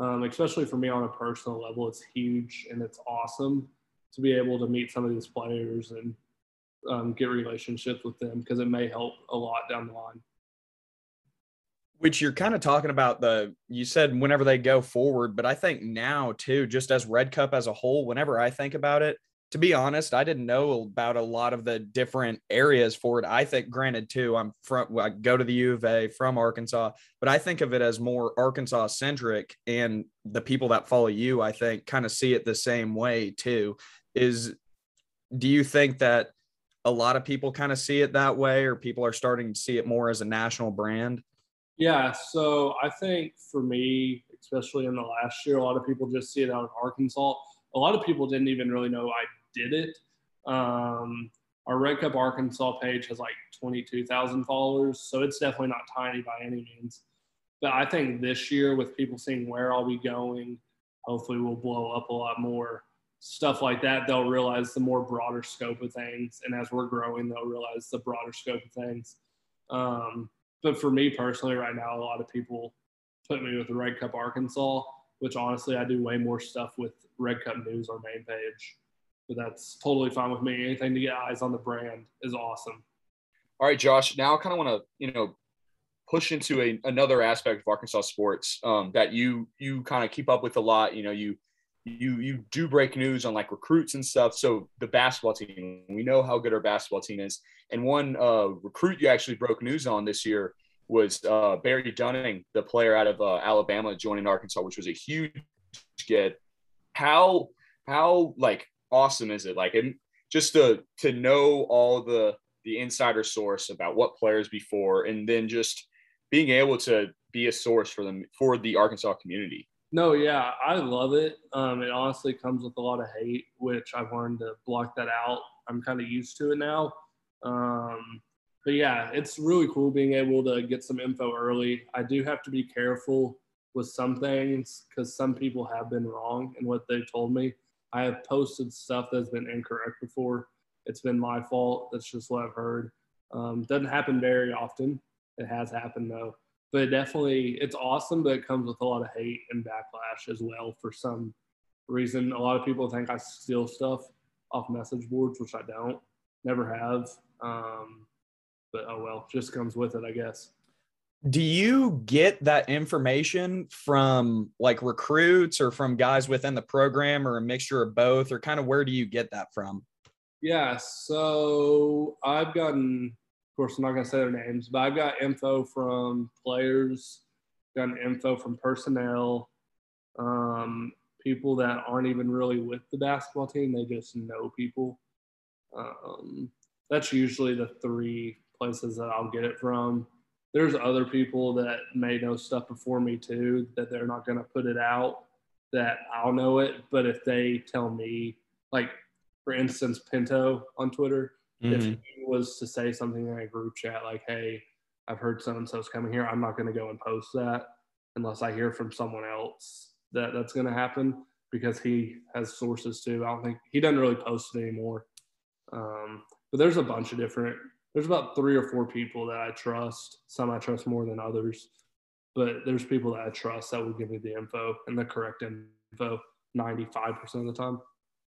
um, especially for me on a personal level, it's huge and it's awesome to be able to meet some of these players and um, get relationships with them because it may help a lot down the line. Which you're kind of talking about the, you said whenever they go forward, but I think now too, just as Red Cup as a whole, whenever I think about it, to be honest, I didn't know about a lot of the different areas for it. I think, granted, too, I'm from, I go to the U of A from Arkansas, but I think of it as more Arkansas centric. And the people that follow you, I think, kind of see it the same way too. Is do you think that a lot of people kind of see it that way, or people are starting to see it more as a national brand? Yeah. So I think for me, especially in the last year, a lot of people just see it out of Arkansas. A lot of people didn't even really know I did it. Um, our Red Cup Arkansas page has like 22,000 followers, so it's definitely not tiny by any means. But I think this year, with people seeing where I'll be going, hopefully we'll blow up a lot more. Stuff like that, they'll realize the more broader scope of things. And as we're growing, they'll realize the broader scope of things. Um, but for me personally, right now, a lot of people put me with the Red Cup Arkansas, which honestly, I do way more stuff with Red Cup News, our main page but that's totally fine with me. Anything to get eyes on the brand is awesome. All right, Josh. Now I kind of want to, you know, push into a, another aspect of Arkansas sports um, that you you kind of keep up with a lot. You know, you you you do break news on like recruits and stuff. So the basketball team, we know how good our basketball team is. And one uh, recruit you actually broke news on this year was uh, Barry Dunning, the player out of uh, Alabama joining Arkansas, which was a huge get. How how like awesome is it? Like, and just to to know all the the insider source about what players before, and then just being able to be a source for them for the Arkansas community. No, yeah, I love it. Um, it honestly comes with a lot of hate, which I've learned to block that out. I'm kind of used to it now. Um, but yeah, it's really cool being able to get some info early. I do have to be careful with some things because some people have been wrong in what they've told me. I have posted stuff that's been incorrect before. It's been my fault. That's just what I've heard. Um, doesn't happen very often. It has happened though. But it definitely, it's awesome, but it comes with a lot of hate and backlash as well for some reason. A lot of people think I steal stuff off message boards, which I don't, never have. Um, but oh well, just comes with it, I guess do you get that information from like recruits or from guys within the program or a mixture of both or kind of where do you get that from? Yeah so i've gotten of course i'm not going to say their names but i've got info from players gotten info from personnel um, people that aren't even really with the basketball team they just know people. Um, that's usually the three places that i'll get it from there's other people that may know stuff before me too that they're not going to put it out that I'll know it. But if they tell me, like for instance, Pinto on Twitter, mm-hmm. if he was to say something in a group chat like, "Hey, I've heard so and so's coming here," I'm not going to go and post that unless I hear from someone else that that's going to happen because he has sources too. I don't think he doesn't really post it anymore. Um, but there's a bunch of different there's about three or four people that I trust. Some I trust more than others, but there's people that I trust that will give me the info and the correct info 95% of the time.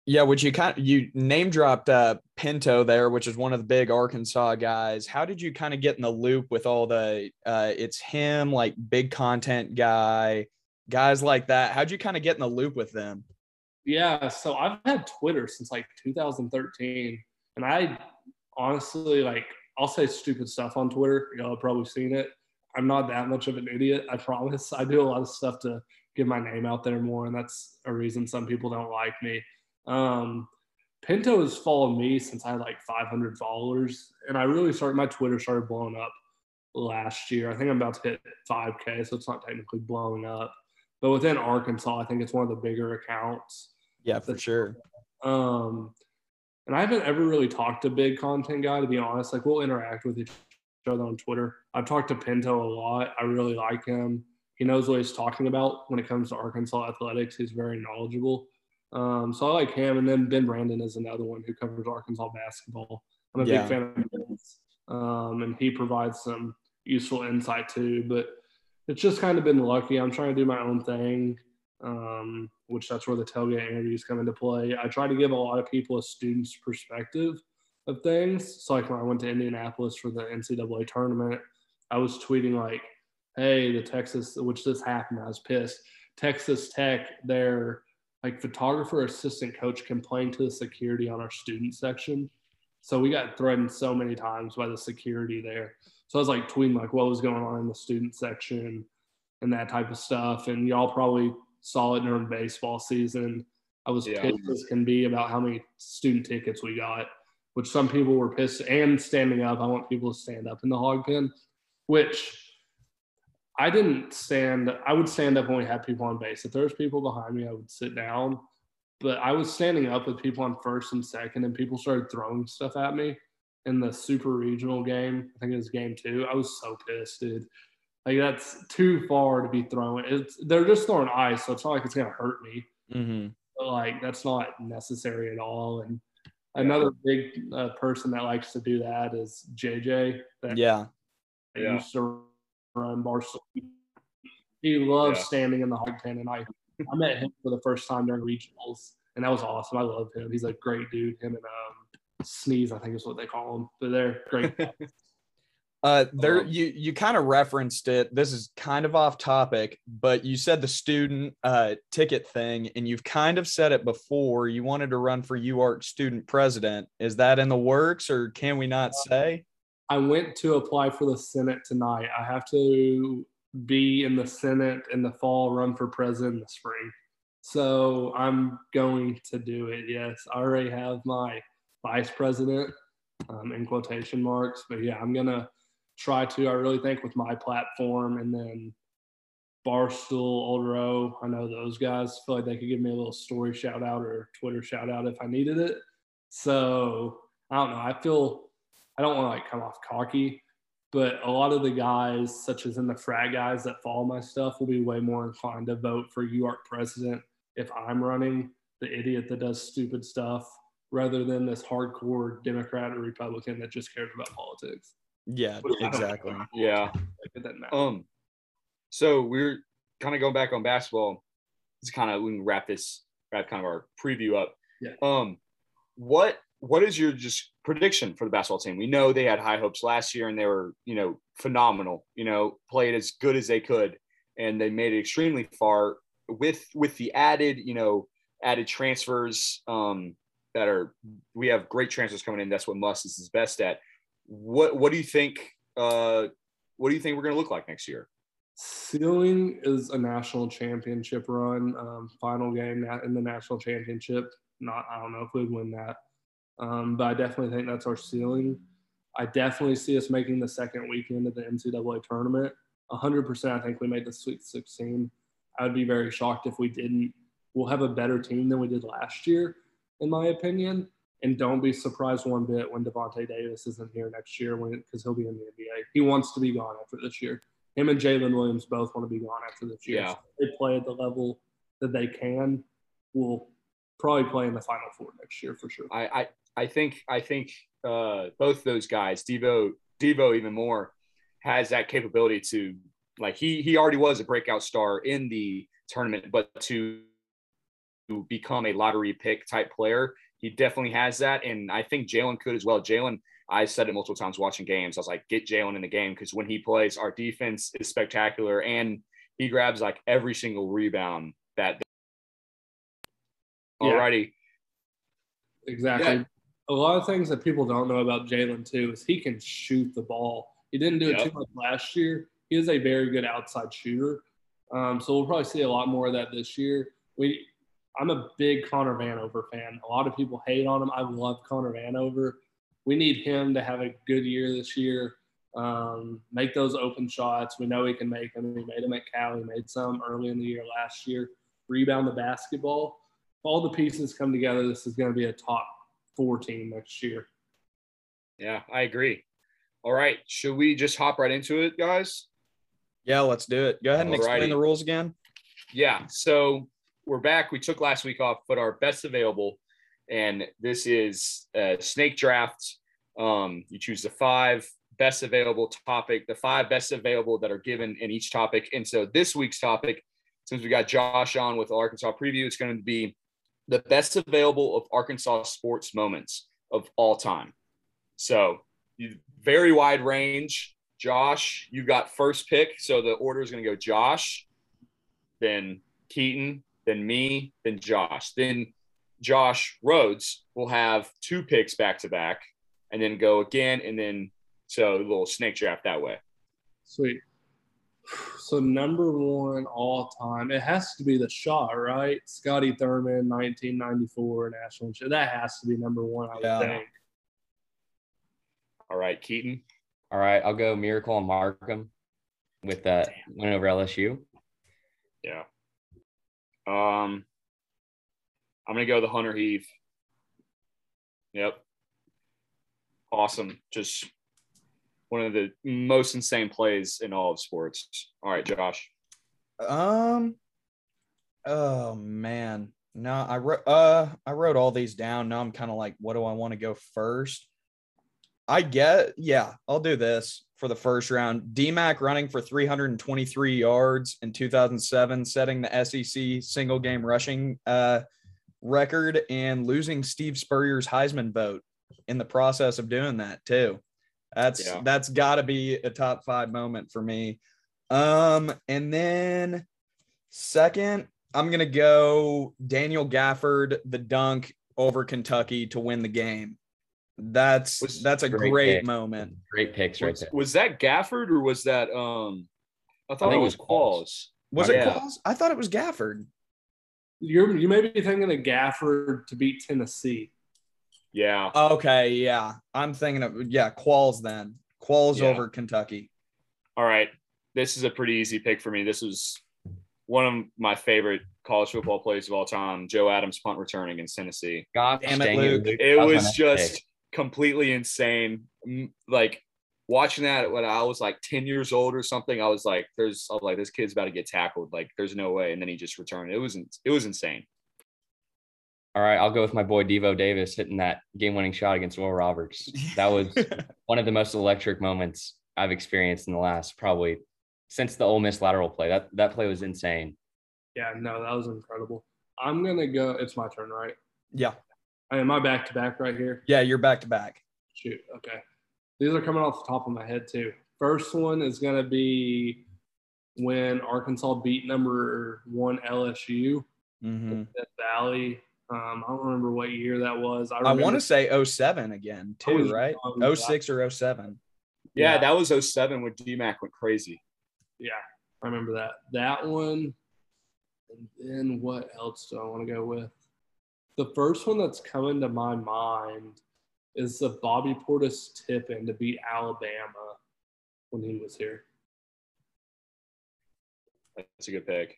Yeah, which you kind of, you name dropped uh, Pinto there, which is one of the big Arkansas guys. How did you kind of get in the loop with all the uh, it's him like big content guy, guys like that? How'd you kind of get in the loop with them? Yeah, so I've had Twitter since like 2013, and I honestly, like I'll say stupid stuff on Twitter. Y'all have probably seen it. I'm not that much of an idiot. I promise. I do a lot of stuff to get my name out there more, and that's a reason some people don't like me. Um, Pinto has followed me since I had like 500 followers, and I really started my Twitter started blowing up last year. I think I'm about to hit 5K, so it's not technically blowing up, But within Arkansas, I think it's one of the bigger accounts. Yeah, for sure. Um, and I haven't ever really talked to big content guy to be honest. Like we'll interact with each other on Twitter. I've talked to Pinto a lot. I really like him. He knows what he's talking about when it comes to Arkansas athletics. He's very knowledgeable. Um, so I like him. And then Ben Brandon is another one who covers Arkansas basketball. I'm a Yeah. big fan of his. Um, and he provides some useful insight too. But it's just kind of been lucky. I'm trying to do my own thing, um, which that's where the tailgate interviews come into play. I try to give a lot of people a student's perspective of things. So like when I went to Indianapolis for the NCAA tournament, I was tweeting like, "Hey, the Texas, which this happened, I was pissed. Texas Tech, their like photographer assistant coach complained to the security on our student section. So we got threatened so many times by the security there. So I was like tweeting like what was going on in the student section and that type of stuff. And y'all probably it during baseball season. I was Yeah. pissed as can be about how many student tickets we got, which some people were pissed and standing up. I want people to stand up in the hog pen, which I didn't stand. I would stand up when we had people on base. If there was people behind me, I would sit down. But I was standing up with people on first and second, and people started throwing stuff at me in the super regional game. I think it was game two. I was so pissed, dude. Like that's too far to be throwing. It's they're just throwing ice, so it's not like it's gonna hurt me. hmm But like that's not necessary at all. And another big uh, person that likes to do that is JJ. That Yeah. that Yeah. used to run Barstool. He loves Yeah. standing in the hog pen, and I I met him for the first time during regionals, and that was awesome. I love him. He's a great dude. Him and um, Sneeze, I think is what they call him. But they're great. Uh, there Um, you you kind of referenced it. This is kind of off topic, but you said the student uh, ticket thing, and you've kind of said it before. You wanted to run for UARC student president. Is that in the works, or can we not say? I went to apply for the Senate tonight. I have to be in the Senate in the fall, run for president in the spring. So I'm going to do it. Yes, I already have my vice president um, in quotation marks, but yeah, I'm gonna try to. I really think with my platform and then Barstool, Old Row, I know those guys feel like they could give me a little story shout out or Twitter shout out if I needed it. So I don't know. I feel I don't want to like come off cocky, but a lot of the guys, such as in the frat guys that follow my stuff, will be way more inclined to vote for UARC president if I'm running the idiot that does stupid stuff rather than this hardcore Democrat or Republican that just cares about politics. Yeah, Which I don't exactly. Yeah. Like, it doesn't matter. Um, so we're kind of going back on basketball. It's kind of we can wrap this wrap kind of our preview up. Yeah. Um, what what is your just prediction for the basketball team? We know they had high hopes last year and they were you know phenomenal. You know, played as good as they could, and they made it extremely far with with the added you know added transfers. Um, that are we have great transfers coming in. That's what Muss is best at. What what do you think? Uh, what do you think we're going to look like next year? Ceiling is a national championship run, um, final game in the national championship. Not, I don't know if we'd win that, um, but I definitely think that's our ceiling. I definitely see us making the second weekend of the NCAA tournament. 100%, I think we made the Sweet 16. I would be very shocked if we didn't. We'll have a better team than we did last year, in my opinion. And don't be surprised one bit when Davonte Davis isn't here next year because he'll be in the NBA. He wants to be gone after this year him and Jaylin Williams both want to be gone after this year. Yeah. So they play at the level that they can. We'll probably play in the Final Four next year for sure. I I, I think I think uh, both those guys, Devo Devo even more, has that capability to like he he already was a breakout star in the tournament, but to become a lottery pick type player, he definitely has that, and I think Jaylin could as well. Jaylin, I said it multiple times watching games. I was like, get Jaylin in the game because when he plays, our defense is spectacular, and he grabs like every single rebound that. Yeah. Alrighty, Exactly. Yeah. A lot of things that people don't know about Jaylin too is he can shoot the ball. He didn't do it Yep. too much last year. He is a very good outside shooter. Um, so we'll probably see a lot more of that this year. We, I'm a big Connor Vanover fan. A lot of people hate on him. I love Connor Vanover. We need him to have a good year this year. Um, make those open shots. We know he can make them. He made them at Cal. He made some early in the year last year. Rebound the basketball. If all the pieces come together, this is going to be a top four team next year. Yeah, I agree. All right. Should we just hop right into it, guys? Yeah, let's do it. Go ahead and explain the rules again. Yeah. So we're back. We took last week off, but our best available, and this is snake draft. Um, you choose the five best available topic, the five best available that are given in each topic. And so this week's topic, since we got Josh on with Arkansas preview, it's going to be the best available of Arkansas sports moments of all time. So very wide range. Josh, you got first pick. So the order is going to go Josh, then Keaton, then me, then Josh. Then Josh Rhodes will have two picks back to back and then go again. And then so a little snake draft that way. Sweet. So number one all time, it has to be the shot, right? Scotty Thurman, 1994 national. cha- That has to be number one, I would Yeah. think. All right, Keaton. All right, I'll go Miracle and Markham with that win over LSU. Yeah. Um, I'm gonna go the Hunter Heave. Yep. Awesome. Just one of the most insane plays in all of sports. All right, Josh. Um. Oh man, no, I wrote. Uh, I wrote all these down. Now I'm kind of like, what do I want to go first? I get, yeah, I'll do this for the first round. DMAC running for 323 yards in 2007, setting the SEC single game rushing uh, record and losing Steve Spurrier's Heisman vote in the process of doing that too. That's Yeah. that's got to be a top five moment for me. Um, and then second, I'm gonna go Daniel Gafford, the dunk over Kentucky to win the game. That's Was- that's a Great great, pick. moment. Great picks right Was, there. was that Gafford or was that um I thought think it it was was Qualls. Was it Yeah. Qualls? I thought it was Gafford. You're you may be thinking of Gafford to beat Tennessee. Yeah. Okay, yeah. I'm thinking of yeah, Qualls then. Qualls Yeah. over Kentucky. All right. This is a pretty easy pick for me. This was one of my favorite college football plays of all time. Joe Adams punt return against Tennessee. God Damn it, dang Luke. It That was just pick. Completely insane. Like watching that when I was like 10 years old or something, I was like, there's I was like, this kid's about to get tackled. Like, there's no way. And then he just returned. It was it was insane. All right, I'll go with my boy Devo Davis hitting that game-winning shot against Oral Roberts. That was one of the most electric moments I've experienced in the last probably since the Ole Miss lateral play. That that play was insane. Yeah, no, that was incredible. I'm gonna go. It's my turn, right? yeah. I am I back to back right here. Yeah, you're back to back. Shoot. Okay. These are coming off the top of my head too. First one is gonna be when Arkansas beat number one LSU Mhm. Death Valley. Um, I don't remember what year that was. I, I want to say 07 again, I was too, right? young. 06 or 07. Yeah, Yeah. that was 07 when DMAC went crazy. Yeah, I remember that. That one. And then what else do I want to go with? The first one that's coming to my mind is the Bobby Portis tip in to beat Alabama when he was here. That's a good pick.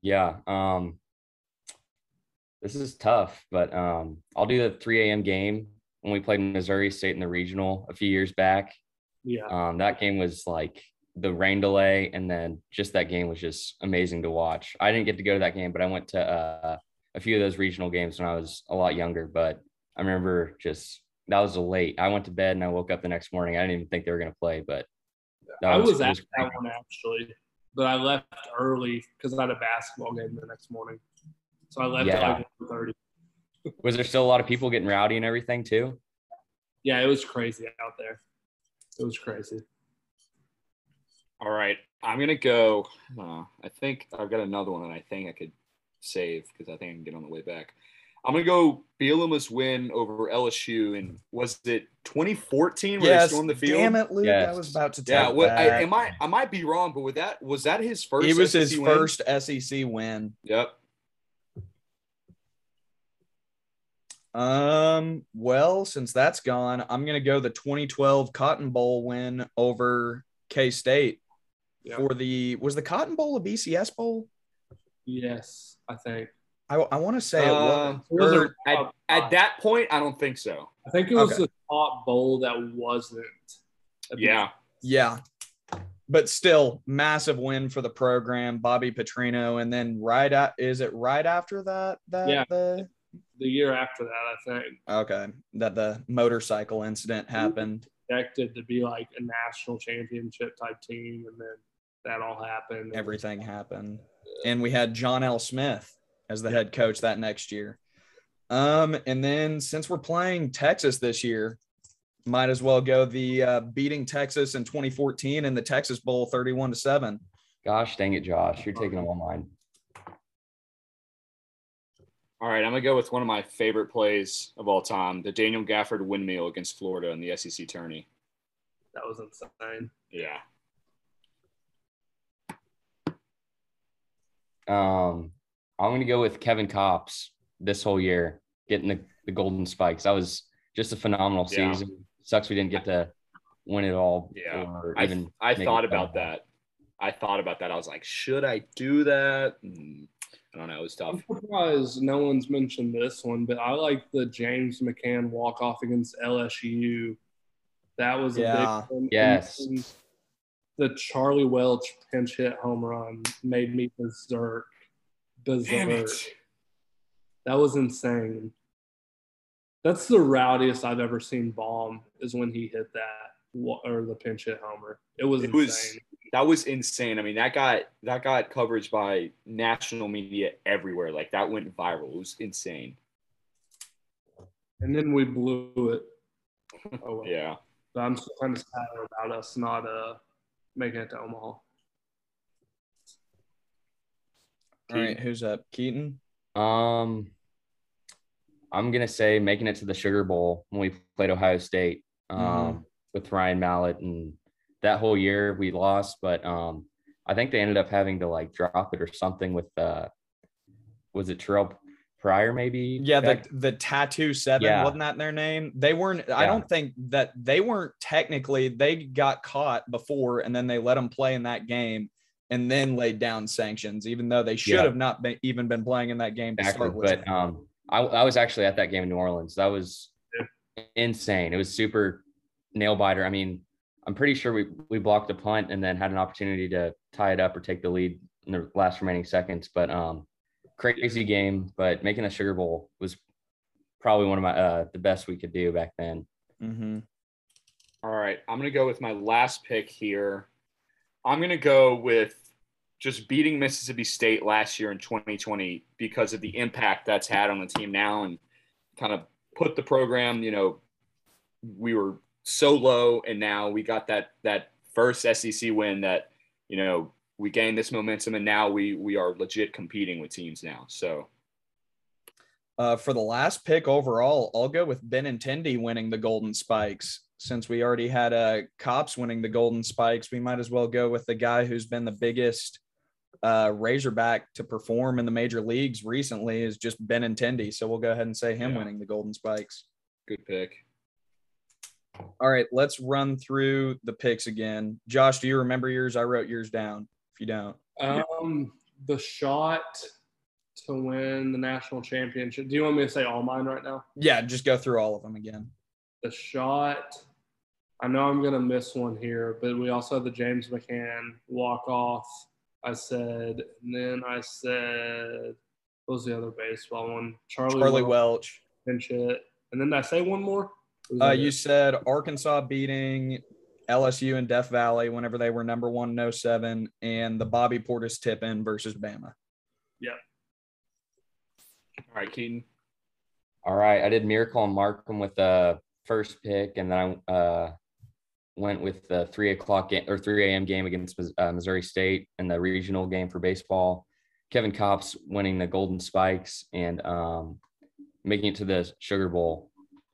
Yeah. Um, this is tough, but um, I'll do the 3 a.m. game when we played Missouri State in the regional a few years back. Yeah. Um, that game was like the rain delay, and then just that game was just amazing to watch. I didn't get to go to that game, but I went to uh, a few of those regional games when I was a lot younger. But I remember just that was a late. I went to bed and I woke up the next morning. I didn't even think they were going to play, but that I was it at that one actually, but I left early because I had a basketball game the next morning. So I left Yeah. at like 1:30. Was there still a lot of people getting rowdy and everything too? Yeah, it was crazy out there. It was crazy. All right. I'm gonna go. Uh, I think I've got another one and I think I could save because I think I can get on the way back. I'm gonna go Bielema's win over LSU and was it 2014 where they Yes. stormed the field? Damn it, Luke. I was about to Yeah, take what, I, that. am I? I might be wrong, but with that, was that his first? It was his win? first SEC win. Yep. Um, well, since that's gone, I'm gonna go the 2012 Cotton Bowl win over K State Yeah. for the was the Cotton Bowl a BCS bowl? Yes, I think. I, I want to say it uh, was. It was at, at that point, I don't think so. I think it was Okay. the top bowl that wasn't. Yeah. Yeah. But still, massive win for the program, Bobby Petrino, and then right at is it right after that that Yeah. the The year after that, I think, okay that the motorcycle incident happened. expected to be like a national championship type team, and then that all happened. Everything happened, and we had John L. Smith as the head coach that next year. Um, and then since we're playing Texas this year, might as well go the uh, beating Texas in 2014 in the Texas Bowl 31 to seven. Gosh dang it, Josh. You're taking them all mine. All right, I'm gonna go with one of my favorite plays of all time: the Daniel Gafford windmill against Florida in the SEC tourney. That was insane. Yeah. Um, I'm gonna go with Kevin Kopps this whole year, getting the, the golden spikes. That was just a phenomenal Yeah. season. Sucks we didn't get to win it all. Yeah. or I, I thought about that. I thought about that. I was like, should I do that? Hmm, I don't know. It was tough. I'm surprised no one's mentioned this one, but I like the James McCann walk off against LSU. That was a Yeah. big one. Yes. The Charlie Welch pinch hit home run made me berserk. Berserk. That was insane. That's the rowdiest I've ever seen Baum is when he hit that or the pinch hit homer. It was It insane. was that was insane. I mean, that got that got coverage by national media everywhere. Like that went viral. It was insane. and then we blew it. Oh, well. Yeah. But I'm still kind of sad about us not uh making it to Omaha. All right, who's up? Keaton. Um, I'm gonna say making it to the Sugar Bowl when we played Ohio State um, Mhm. with Ryan Mallett, and that whole year we lost, but um, I think they ended up having to like drop it or something with uh, was it Terrelle Pryor maybe? Yeah, the back- the tattoo seven Yeah. wasn't that their name? They weren't. I don't think that they weren't technically. They got caught before, and then they let them play in that game, and then laid down sanctions, even though they should Yeah. have not been, even been playing in that game to Exactly. start with. But um, I, I was actually at that game in New Orleans. That was insane. It was super nail biter. I mean, I'm pretty sure we we blocked a punt and then had an opportunity to tie it up or take the lead in the last remaining seconds. But um, crazy game. But making a Sugar Bowl was probably one of my uh the best we could do back then. hmm All right, I'm gonna go with my last pick here. I'm gonna go with just beating Mississippi State last year in 2020 because of the impact that's had on the team now and kind of put the program. You know, we were so low, and now we got that that first SEC win that you know we gained this momentum, and now we we are legit competing with teams now. So Uh, for the last pick overall, I'll go with Benintendi winning the Golden Spikes. Since we already had uh, Kopps winning the Golden Spikes, we might as well go with the guy who's been the biggest uh, Razorback to perform in the major leagues recently is just Benintendi. So we'll go ahead and say him Yeah. winning the Golden Spikes. good pick. All right, let's run through the picks again. Josh, do you remember yours? I wrote yours down. You don't, Um, the shot to win the national championship. Do you want me to say all mine right now? yeah, just go through all of them again. The shot. I know I'm gonna miss one here, but we also had the James McCann walk off. I said, and then I said, what was the other baseball one? Charlie, Charlie Welch, Welch. pinch hit. And then I say one more? Uh, you said Arkansas beating LSU and Death Valley whenever they were number one in 07 and the Bobby Portis tip in versus Bama. Yeah. All right, Keaton. All right, I did Miracle and Markham with the first pick, and then I uh, went with the three o'clock game or three a.m. game against uh, Missouri State in the regional game for baseball. Kevin Kopps winning the Golden Spikes and um, making it to the Sugar Bowl.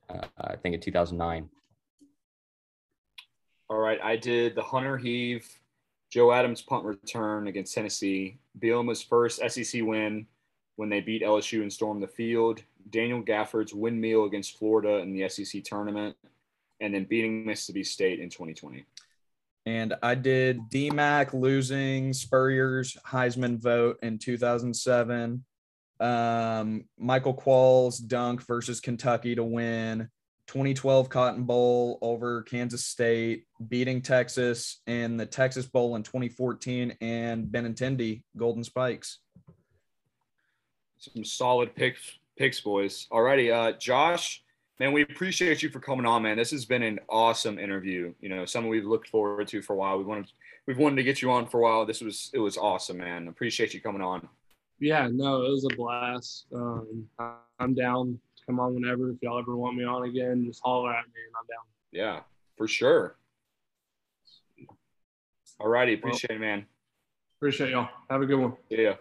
Uh, I think in 2009. All right, I did the Hunter Heave, Joe Adams punt return against Tennessee, Bielema's first SEC win when they beat LSU and stormed the field, Daniel Gafford's windmill against Florida in the SEC tournament, and then beating Mississippi State in 2020. And I did DMAC losing Spurrier's Heisman vote in 2007. Um, Michael Qualls dunk versus Kentucky to win. 2012 Cotton Bowl over Kansas State, beating Texas in the Texas Bowl in 2014, and Benintendi Golden Spikes. Some solid picks, picks, boys. Alrighty, uh, Josh, man, we appreciate you for coming on, man. This has been an awesome interview. You know, something we've looked forward to for a while. We wanted, we've wanted to get you on for a while. This was, it was awesome, man. Appreciate you coming on. Yeah, no, it was a blast. Um, I'm down come on whenever. If y'all ever want me on again, just holler at me and I'm down. Yeah, for sure. All righty. Appreciate well, it, man. Appreciate y'all. Have a good one. Yeah.